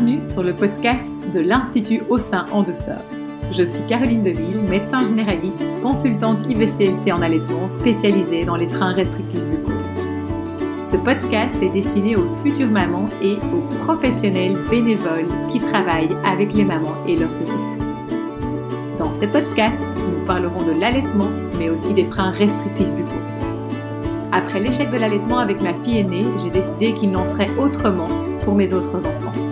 Bienvenue sur le podcast de l'Institut au sein en douceur. Je suis Caroline Deville, médecin généraliste, consultante IVCLC en allaitement spécialisée dans les freins restrictifs buccaux. Ce podcast est destiné aux futures mamans et aux professionnels bénévoles qui travaillent avec les mamans et leurs bébés. Dans ces podcasts, nous parlerons de l'allaitement, mais aussi des freins restrictifs buccaux. Après l'échec de l'allaitement avec ma fille aînée, j'ai décidé qu'il n'en serait autrement pour mes autres enfants.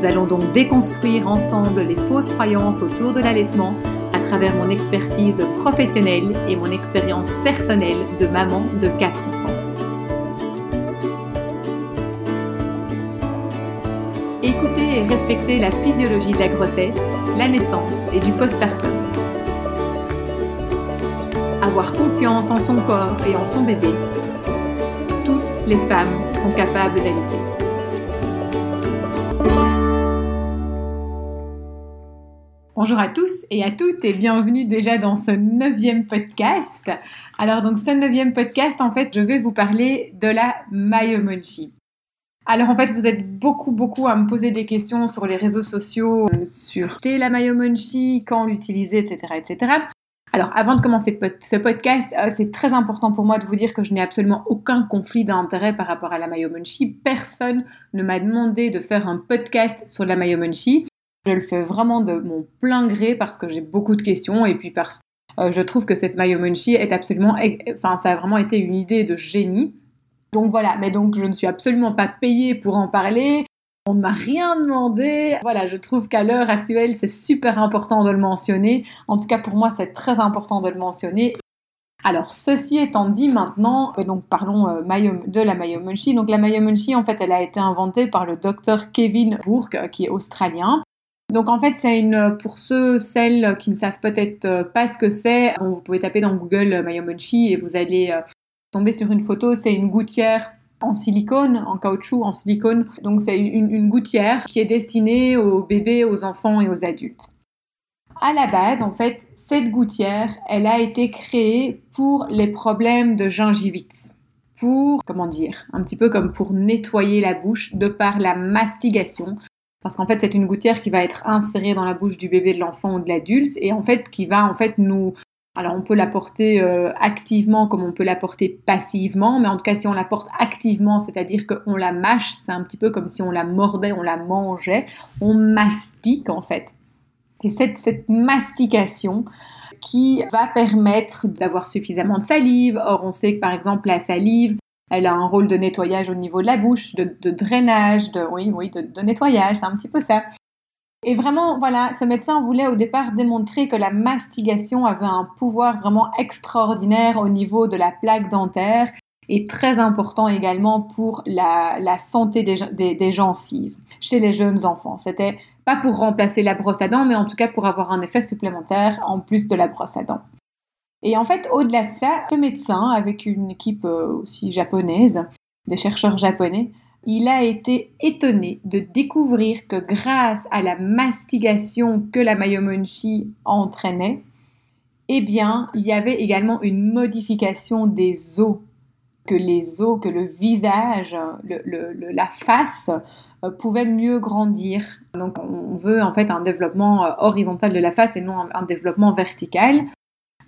Nous allons donc déconstruire ensemble les fausses croyances autour de l'allaitement à travers mon expertise professionnelle et mon expérience personnelle de maman de quatre enfants. Écoutez et respectez la physiologie de la grossesse, la naissance et du postpartum. Avoir confiance en son corps et en son bébé. Toutes les femmes sont capables d'allaiter. Bonjour à tous et à toutes et bienvenue déjà dans ce neuvième podcast. Alors donc ce neuvième podcast, en fait, je vais vous parler de la Mayomonchi. Alors en fait, vous êtes beaucoup beaucoup à me poser des questions sur les réseaux sociaux euh, sur la Mayomonchi, quand l'utiliser, etc., etc. Alors, avant de commencer ce podcast, euh, c'est très important pour moi de vous dire que je n'ai absolument aucun conflit d'intérêt par rapport à la Mayomonchi. Personne ne m'a demandé de faire un podcast sur la Mayomonchi. Je le fais vraiment de mon plein gré parce que j'ai beaucoup de questions et puis parce que euh, je trouve que cette Mayomonchi est absolument, enfin, ça a vraiment été une idée de génie. Donc voilà, mais donc je ne suis absolument pas payée pour en parler. On ne m'a rien demandé. Voilà, je trouve qu'à l'heure actuelle, c'est super important de le mentionner. En tout cas, pour moi, c'est très important de le mentionner. Alors, ceci étant dit maintenant, euh, donc parlons euh, de la Mayomunchi. Donc, la Mayomunchi, en fait, elle a été inventée par le docteur Kevin Bourke, qui est australien. Donc en fait, c'est une pour ceux celles qui ne savent peut-être euh, pas ce que c'est, vous pouvez taper dans Google euh, Mayomonchi et vous allez euh, tomber sur une photo, c'est une gouttière en silicone, en caoutchouc, en silicone. Donc c'est une, gouttière qui est destinée aux bébés, aux enfants et aux adultes. À la base, en fait, cette gouttière, elle a été créée pour les problèmes de gingivite. Pour, comment dire, un petit peu comme pour nettoyer la bouche de par la mastigation. Parce qu'en fait, c'est une gouttière qui va être insérée dans la bouche du bébé, de l'enfant ou de l'adulte, et en fait, qui va en fait nous alors on peut la porter euh, activement comme on peut la porter passivement, mais en tout cas si on la porte activement, c'est-à-dire qu'on la mâche, c'est un petit peu comme si on la mordait, on la mangeait, on mastique en fait. Et cette, cette mastication qui va permettre d'avoir suffisamment de salive. Or on sait que par exemple la salive, elle a un rôle de nettoyage au niveau de la bouche, de, drainage, de, oui, oui, de, nettoyage, c'est un petit peu ça. Et vraiment, voilà, ce médecin voulait au départ démontrer que la mastigation avait un pouvoir vraiment extraordinaire au niveau de la plaque dentaire et très important également pour la, santé des, des, des, gencives chez les jeunes enfants. C'était pas pour remplacer la brosse à dents, mais en tout cas pour avoir un effet supplémentaire en plus de la brosse à dents. Et en fait, au-delà de ça, ce médecin, avec une équipe euh, aussi japonaise, des chercheurs japonais, il a été étonné de découvrir que grâce à la mastigation que la mayomonchi entraînait, eh bien, il y avait également une modification des os, que les os, que le visage, la face euh, pouvait mieux grandir. Donc, on veut en fait un développement euh, horizontal de la face et non un développement vertical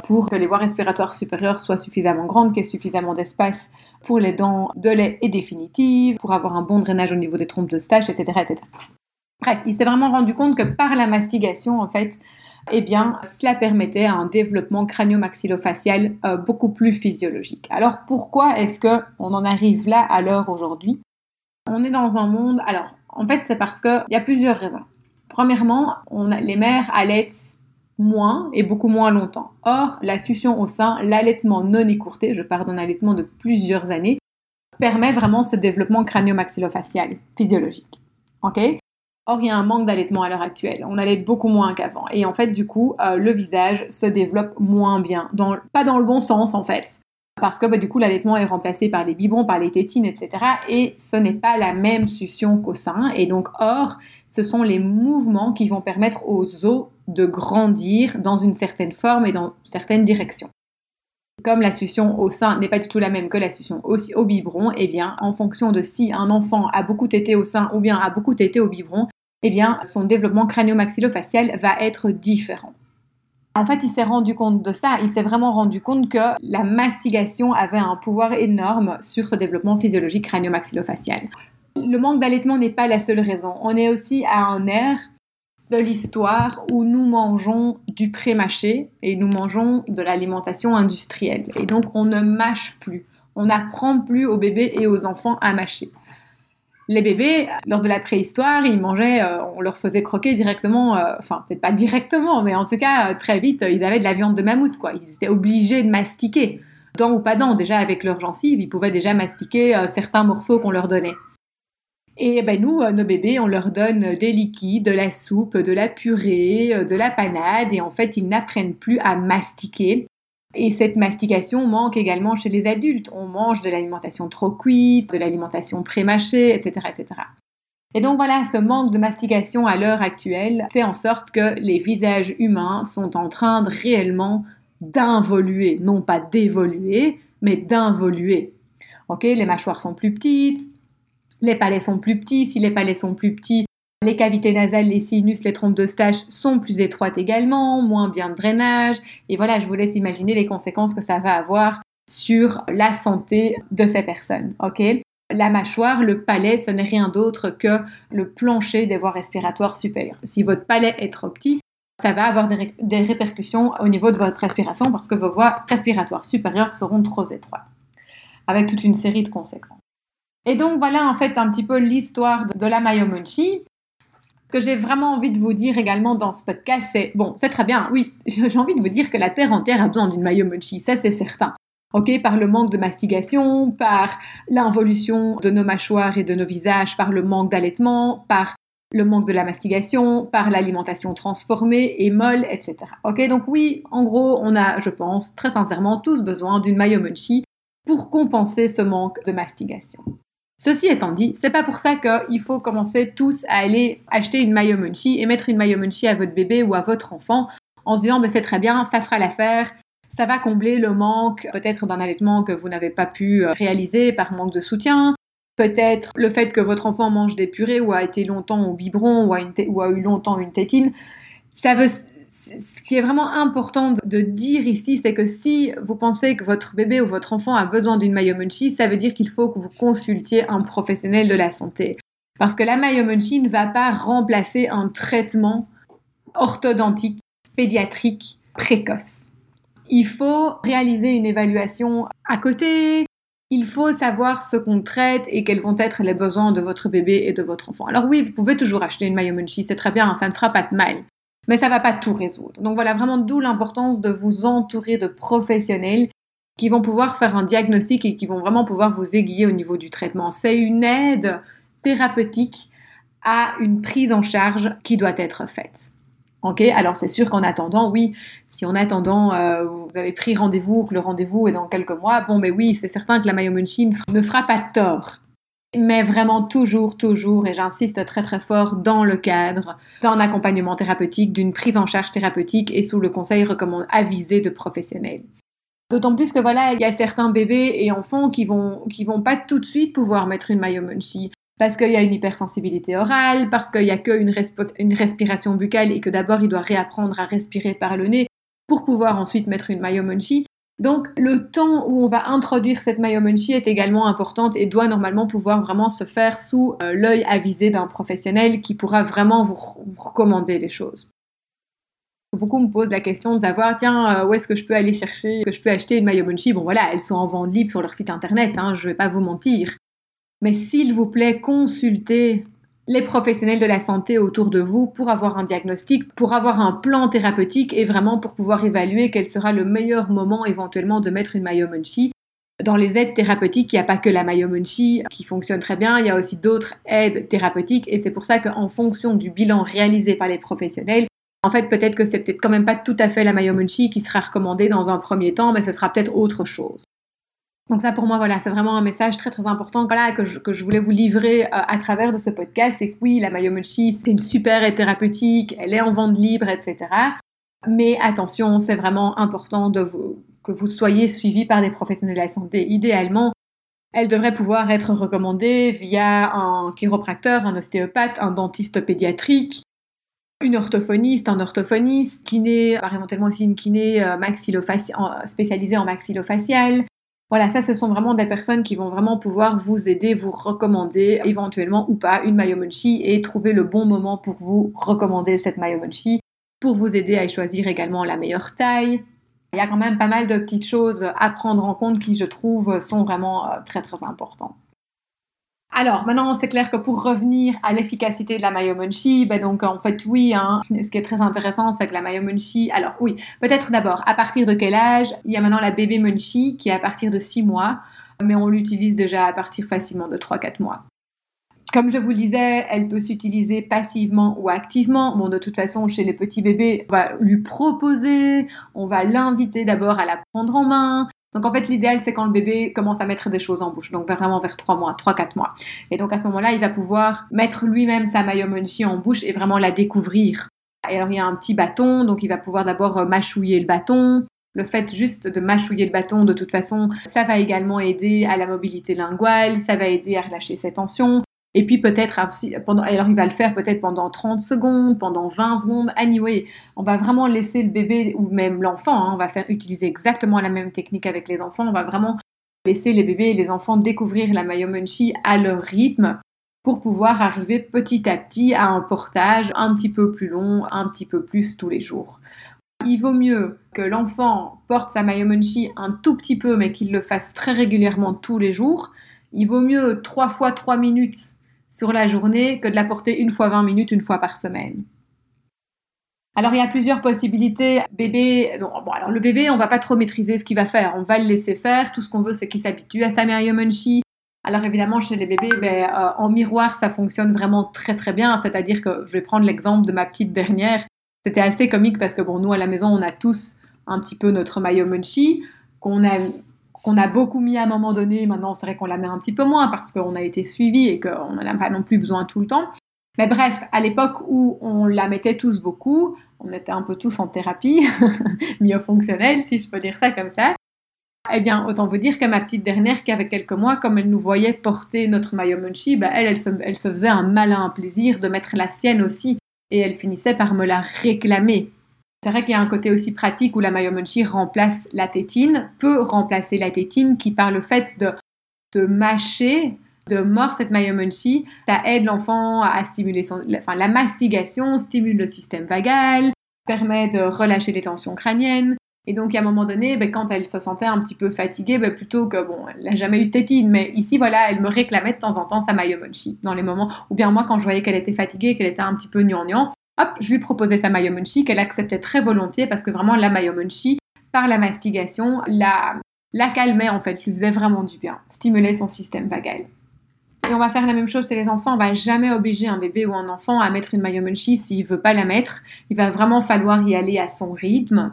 pour que les voies respiratoires supérieures soient suffisamment grandes, qu'il y ait suffisamment d'espace pour les dents de lait et définitives, pour avoir un bon drainage au niveau des trompes de stage, etc., etc. Bref, il s'est vraiment rendu compte que par la mastigation, en fait, eh bien, cela permettait un développement crânio-maxillofacial euh, beaucoup plus physiologique. Alors, pourquoi est-ce qu'on en arrive là à l'heure aujourd'hui? On est dans un monde... Alors, en fait, c'est parce qu'il y a plusieurs raisons. Premièrement, on a, les mères allaitent moins et beaucoup moins longtemps. Or, la succion au sein, l'allaitement non écourté, je parle d'un allaitement de plusieurs années, permet vraiment ce développement crânio-maxillofacial physiologique. Ok? Or, il y a un manque d'allaitement à l'heure actuelle. On allait beaucoup moins qu'avant. Et en fait, du coup, euh, le visage se développe moins bien. Pas dans le bon sens, en fait parce que bah, du coup l'allaitement est remplacé par les biberons, par les tétines, etc. Et ce n'est pas la même succion qu'au sein. Et donc, or, ce sont les mouvements qui vont permettre aux os de grandir dans une certaine forme et dans certaines directions. Comme la succion au sein n'est pas du tout la même que la succion au, au biberon, eh bien, en fonction de si un enfant a beaucoup tété au sein ou bien a beaucoup tété au biberon, eh bien, son développement crânio-maxillofacial va être différent. En fait, il s'est rendu compte de ça, il s'est vraiment rendu compte que la mastigation avait un pouvoir énorme sur ce développement physiologique crânio-maxillofacial. Le manque d'allaitement n'est pas la seule raison. On est aussi à un air de l'histoire où nous mangeons du pré-mâché et nous mangeons de l'alimentation industrielle. Et donc, on ne mâche plus. On n'apprend plus aux bébés et aux enfants à mâcher. Les bébés, lors de la préhistoire, ils mangeaient, euh, on leur faisait croquer directement, euh, enfin peut-être pas directement, mais en tout cas euh, très vite, ils avaient de la viande de mammouth, quoi. Ils étaient obligés de mastiquer. Dents ou pas dents, déjà avec leurs gencives, ils pouvaient déjà mastiquer certains morceaux qu'on leur donnait. Et ben nous, nos bébés, on leur donne des liquides, de la soupe, de la purée, de la panade, et en fait, ils n'apprennent plus à mastiquer. Et cette mastication manque également chez les adultes. On mange de l'alimentation trop cuite, de l'alimentation pré-mâchée, etc., etc. Et donc voilà, ce manque de mastication à l'heure actuelle fait en sorte que les visages humains sont en train de réellement d'involuer, non pas d'évoluer, mais d'involuer. Ok, les mâchoires sont plus petites, les palais sont plus petits. Si les palais sont plus petits, les cavités nasales, les sinus, les trompes de stache sont plus étroites également, moins bien de drainage. Et voilà, je vous laisse imaginer les conséquences que ça va avoir sur la santé de ces personnes. Ok? La mâchoire, le palais, ce n'est rien d'autre que le plancher des voies respiratoires supérieures. Si votre palais est trop petit, ça va avoir des, répercussions au niveau de votre respiration parce que vos voies respiratoires supérieures seront trop étroites, avec toute une série de conséquences. Et donc voilà en fait un petit peu l'histoire de la Mayomunchi que j'ai vraiment envie de vous dire également dans ce podcast, c'est bon, c'est très bien, oui, j'ai envie de vous dire que la terre entière a besoin d'une mayomochi, ça c'est certain. Ok, par le manque de mastigation, par l'involution de nos mâchoires et de nos visages, par le manque d'allaitement, par le manque de la mastigation, par l'alimentation transformée et molle, etc. Ok, donc oui, en gros, on a, je pense, très sincèrement, tous besoin d'une mayomochi pour compenser ce manque de mastigation. Ceci étant dit, c'est pas pour ça qu'il faut commencer tous à aller acheter une mayo munchie et mettre une mayo munchie à votre bébé ou à votre enfant en se disant ben, c'est très bien, ça fera l'affaire, ça va combler le manque peut-être d'un allaitement que vous n'avez pas pu euh, réaliser par manque de soutien, peut-être le fait que votre enfant mange des purées ou a été longtemps au biberon ou a, ou a eu longtemps une tétine. Ça veut, ce qui est vraiment important de dire ici, c'est que si vous pensez que votre bébé ou votre enfant a besoin d'une mayomunchi, ça veut dire qu'il faut que vous consultiez un professionnel de la santé. Parce que la mayomunchi ne va pas remplacer un traitement orthodontique, pédiatrique, précoce. Il faut réaliser une évaluation à côté, il faut savoir ce qu'on traite et quels vont être les besoins de votre bébé et de votre enfant. Alors oui, vous pouvez toujours acheter une mayomunchi, c'est très bien, ça ne fera pas de mal mais ça va pas tout résoudre. Donc voilà, vraiment d'où l'importance de vous entourer de professionnels qui vont pouvoir faire un diagnostic et qui vont vraiment pouvoir vous aiguiller au niveau du traitement. C'est une aide thérapeutique à une prise en charge qui doit être faite. Ok, alors c'est sûr qu'en attendant, oui, si en attendant euh, vous avez pris rendez-vous, que le rendez-vous est dans quelques mois, bon, mais oui, c'est certain que la Mayomunchi ne fera pas tort mais vraiment toujours, toujours, et j'insiste très très fort, dans le cadre d'un accompagnement thérapeutique, d'une prise en charge thérapeutique et sous le conseil recommandé avisé de professionnels. D'autant plus que voilà, il y a certains bébés et enfants qui vont, qui vont pas tout de suite pouvoir mettre une mayomunchi parce qu'il y a une hypersensibilité orale, parce qu'il n'y a qu'une une respiration buccale et que d'abord il doit réapprendre à respirer par le nez pour pouvoir ensuite mettre une mayomunchi. Donc le temps où on va introduire cette mayomunchi est également importante et doit normalement pouvoir vraiment se faire sous euh, l'œil avisé d'un professionnel qui pourra vraiment vous, recommander les choses. Beaucoup me posent la question de savoir, tiens, euh, où est-ce que je peux aller chercher, que je peux acheter une mayomunchi Bon voilà, elles sont en vente libre sur leur site internet, hein, je ne vais pas vous mentir. Mais s'il vous plaît, consultez les professionnels de la santé autour de vous pour avoir un diagnostic, pour avoir un plan thérapeutique et vraiment pour pouvoir évaluer quel sera le meilleur moment éventuellement de mettre une mayomunchi. Dans les aides thérapeutiques, il n'y a pas que la mayomunchi qui fonctionne très bien, il y a aussi d'autres aides thérapeutiques et c'est pour ça qu'en fonction du bilan réalisé par les professionnels, en fait, peut-être que c'est peut-être quand même pas tout à fait la mayomunchi qui sera recommandée dans un premier temps, mais ce sera peut-être autre chose. Donc ça pour moi voilà c'est vraiment un message très très important que, je, voulais vous livrer euh, à travers de ce podcast c'est que oui la Mayomochi c'est une super et thérapeutique elle est en vente libre etc mais attention c'est vraiment important que vous soyez suivi par des professionnels de la santé idéalement Elle devrait pouvoir être recommandée via un chiropracteur, un ostéopathe, un dentiste pédiatrique, une orthophoniste, un orthophoniste, kiné, éventuellement aussi une kiné euh, spécialisée en maxillofacial. Voilà, ça, ce sont vraiment des personnes qui vont vraiment pouvoir vous aider, vous recommander éventuellement ou pas une Mayomonchi et trouver le bon moment pour vous recommander cette Mayomonchi, pour vous aider à choisir également la meilleure taille. Il y a quand même pas mal de petites choses à prendre en compte qui, je trouve, sont vraiment euh, très très importantes. Alors maintenant, c'est clair que pour revenir à l'efficacité de la Mayomonchi, ben donc en fait oui, hein, ce qui est très intéressant, c'est que la Mayomonchi, alors oui, peut-être d'abord, à partir de quel âge? Il y a maintenant la bébé Munchi qui est à partir de 6 mois, mais on l'utilise déjà à partir facilement de 3-4 mois. Comme je vous le disais, elle peut s'utiliser passivement ou activement. Bon, de toute façon, chez les petits bébés, on va lui proposer, on va l'inviter d'abord à la prendre en main, donc en fait, l'idéal, c'est quand le bébé commence à mettre des choses en bouche, donc vraiment vers 3 mois, 3-4 mois. Et donc à ce moment-là, il va pouvoir mettre lui-même sa mayomonchi en bouche et vraiment la découvrir. Et alors il y a un petit bâton, donc il va pouvoir d'abord euh, mâchouiller le bâton. Le fait juste de mâchouiller le bâton, de toute façon, ça va également aider à la mobilité linguale, ça va aider à relâcher ses tensions. Et puis peut-être, pendant, alors il va le faire peut-être pendant 30 secondes, pendant 20 secondes. Anyway, on va vraiment laisser le bébé ou même l'enfant, hein, on va utiliser exactement la même technique avec les enfants. On va vraiment laisser les bébés et les enfants découvrir la Mayomunchi à leur rythme pour pouvoir arriver petit à petit à un portage un petit peu plus long, un petit peu plus tous les jours. Il vaut mieux que l'enfant porte sa Mayomunchi un tout petit peu, mais qu'il le fasse très régulièrement tous les jours. Il vaut mieux 3 fois 3 minutes sur la journée que de la porter une fois 20 minutes, une fois par semaine. Alors il y a plusieurs possibilités. Bébé, bon, alors le bébé, on va pas trop maîtriser ce qu'il va faire. On va le laisser faire. Tout ce qu'on veut, c'est qu'il s'habitue à sa Munchie. Alors évidemment, chez les bébés, ben, euh, en miroir, ça fonctionne vraiment très très bien. C'est-à-dire que je vais prendre l'exemple de ma petite dernière. C'était assez comique parce que bon, nous à la maison, on a tous un petit peu notre Munchie qu'on a qu'on a beaucoup mis à un moment donné. Maintenant, c'est vrai qu'on la met un petit peu moins parce qu'on a été suivi et qu'on n'en a pas non plus besoin tout le temps. Mais bref, à l'époque où on la mettait tous beaucoup, on était un peu tous en thérapie, myofonctionnelle, si je peux dire ça comme ça. Eh bien, autant vous dire que ma petite dernière, qui avait quelques mois, comme elle nous voyait porter notre maillot munchie, bah, elle, elle se, elle se faisait un malin plaisir de mettre la sienne aussi. Et elle finissait par me la réclamer. C'est vrai qu'il y a un côté aussi pratique où la Mayomonchi remplace la tétine, peut remplacer la tétine qui par le fait de, de mâcher, de mordre cette Mayomonchi, ça aide l'enfant à stimuler son... Enfin, la mastigation stimule le système vagal, permet de relâcher les tensions crâniennes. Et donc, à un moment donné, ben, quand elle se sentait un petit peu fatiguée, ben, plutôt que, bon, elle n'a jamais eu de tétine, mais ici, voilà, elle me réclamait de temps en temps sa Mayomonchi, dans les moments, ou bien moi, quand je voyais qu'elle était fatiguée, qu'elle était un petit peu gnangnan, hop, je lui proposais sa Mayomunchi qu'elle acceptait très volontiers parce que vraiment la Mayomunchi, par la mastigation, la, calmait en fait, lui faisait vraiment du bien, stimulait son système vagal. Et on va faire la même chose chez les enfants, on va jamais obliger un bébé ou un enfant à mettre une Mayomunchi s'il veut pas la mettre, il va vraiment falloir y aller à son rythme.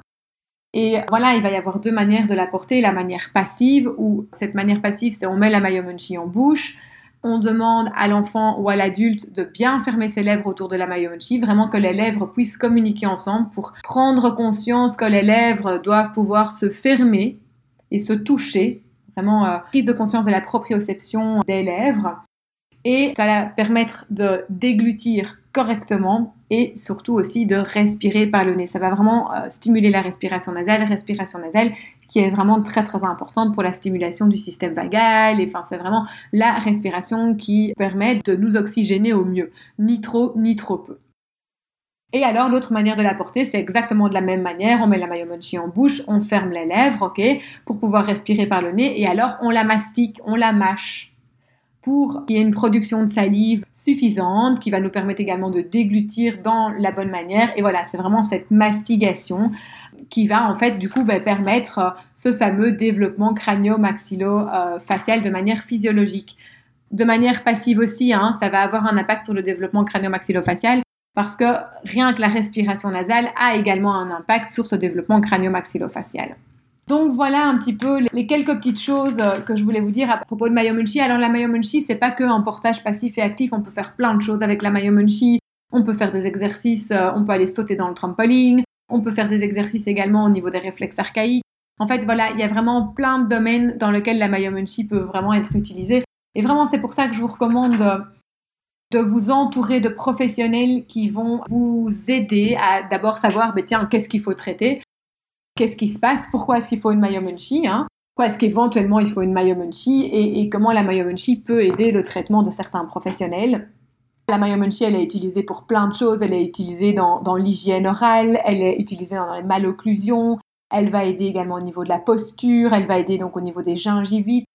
Et voilà, il va y avoir deux manières de la porter. La manière passive, où cette manière passive, c'est on met la Mayomunchi en bouche, on demande à l'enfant ou à l'adulte de bien fermer ses lèvres autour de la Mayomonchi, vraiment que les lèvres puissent communiquer ensemble pour prendre conscience que les lèvres doivent pouvoir se fermer et se toucher, vraiment euh, prise de conscience de la proprioception des lèvres. Et ça va permettre de déglutir correctement et surtout aussi de respirer par le nez. Ça va vraiment euh, stimuler la respiration nasale, respiration nasale qui est vraiment très très importante pour la stimulation du système vagal. Et enfin, c'est vraiment la respiration qui permet de nous oxygéner au mieux, ni trop ni trop peu. Et alors, l'autre manière de la porter, c'est exactement de la même manière. On met la mayomonchi en bouche, on ferme les lèvres, ok, pour pouvoir respirer par le nez. Et alors, on la mastique, on la mâche pour qu'il y ait une production de salive suffisante qui va nous permettre également de déglutir dans la bonne manière. Et voilà, c'est vraiment cette mastigation qui va en fait du coup bah, permettre euh, ce fameux développement crânio-maxillo-facial de manière physiologique. De manière passive aussi, hein, ça va avoir un impact sur le développement crânio-maxillo-facial parce que rien que la respiration nasale a également un impact sur ce développement crânio-maxillo-facial. Donc voilà un petit peu les quelques petites choses euh, que je voulais vous dire à propos de Mayomunchi. Alors la Mayomunchi, c'est pas que un portage passif et actif, on peut faire plein de choses avec la Mayomunchi. On peut faire des exercices, euh, on peut aller sauter dans le trampoline, on peut faire des exercices également au niveau des réflexes archaïques. En fait, voilà, il y a vraiment plein de domaines dans lesquels la Mayomunchi peut vraiment être utilisée. Et vraiment, c'est pour ça que je vous recommande de, vous entourer de professionnels qui vont vous aider à d'abord savoir, ben, tiens, qu'est-ce qu'il faut traiter, qu'est-ce qui se passe, pourquoi est-ce qu'il faut une Mayomunchi, hein, pourquoi est-ce qu'éventuellement il faut une Mayomunchi et, et comment la Mayomunchi peut aider le traitement de certains professionnels. La Mayomunchi, elle est utilisée pour plein de choses. Elle est utilisée dans, l'hygiène orale, elle est utilisée dans les malocclusions, elle va aider également au niveau de la posture, elle va aider donc au niveau des gingivites.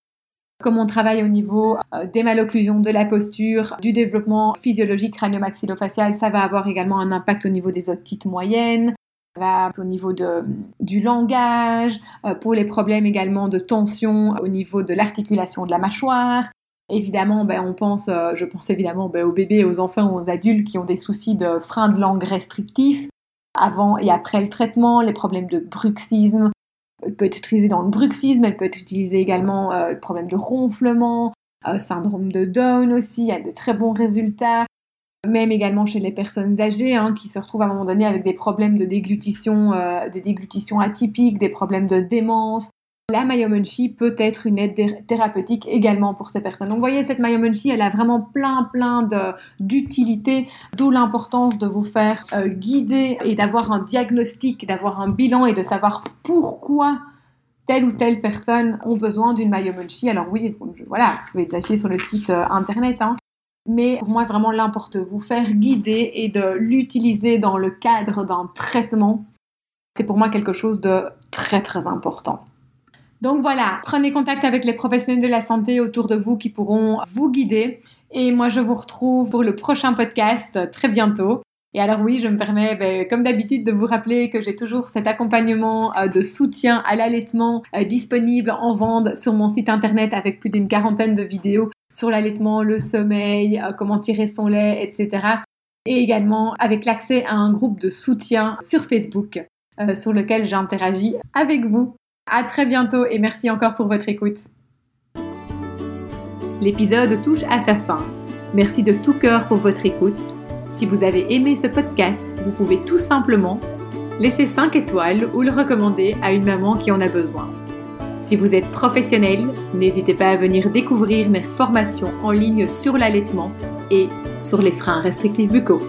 Comme on travaille au niveau euh, des malocclusions, de la posture, du développement physiologique crânio-maxillofacial, ça va avoir également un impact au niveau des otites moyennes, au niveau de, du langage, euh, pour les problèmes également de tension au niveau de l'articulation de la mâchoire. Évidemment, ben, on pense, euh, je pense évidemment ben, aux bébés, aux enfants, aux adultes qui ont des soucis de frein de langue restrictif avant et après le traitement, les problèmes de bruxisme. Elle peut être utilisée dans le bruxisme, elle peut être utilisée également euh, le problème de ronflement, euh, syndrome de Down aussi, il y a de très bons résultats. Même également chez les personnes âgées hein, qui se retrouvent à un moment donné avec des problèmes de déglutition, euh, des déglutitions atypiques, des problèmes de démence, la Mayomunchi peut être une aide thérapeutique également pour ces personnes. Donc, vous voyez, cette Mayomunchi, elle a vraiment plein, plein d'utilités, d'où l'importance de vous faire euh, guider et d'avoir un diagnostic, d'avoir un bilan et de savoir pourquoi telle ou telle personne ont besoin d'une Mayomunchi. Alors oui, voilà, vous pouvez les acheter sur le site euh, internet, hein. Mais pour moi, vraiment, l'importe vous faire guider et de l'utiliser dans le cadre d'un traitement. C'est pour moi quelque chose de très, très important. Donc voilà, prenez contact avec les professionnels de la santé autour de vous qui pourront vous guider. Et moi, je vous retrouve pour le prochain podcast très bientôt. Et alors oui, je me permets, ben, comme d'habitude, de vous rappeler que j'ai toujours cet accompagnement euh, de soutien à l'allaitement euh, disponible en vente sur mon site internet avec plus d'une quarantaine de vidéos sur l'allaitement, le sommeil, euh, comment tirer son lait, etc. Et également avec l'accès à un groupe de soutien sur Facebook sur lequel j'interagis avec vous. À très bientôt et merci encore pour votre écoute. L'épisode touche à sa fin. Merci de tout cœur pour votre écoute. Si vous avez aimé ce podcast, vous pouvez tout simplement laisser 5 étoiles ou le recommander à une maman qui en a besoin. Si vous êtes professionnel, n'hésitez pas à venir découvrir mes formations en ligne sur l'allaitement et sur les freins restrictifs buccaux.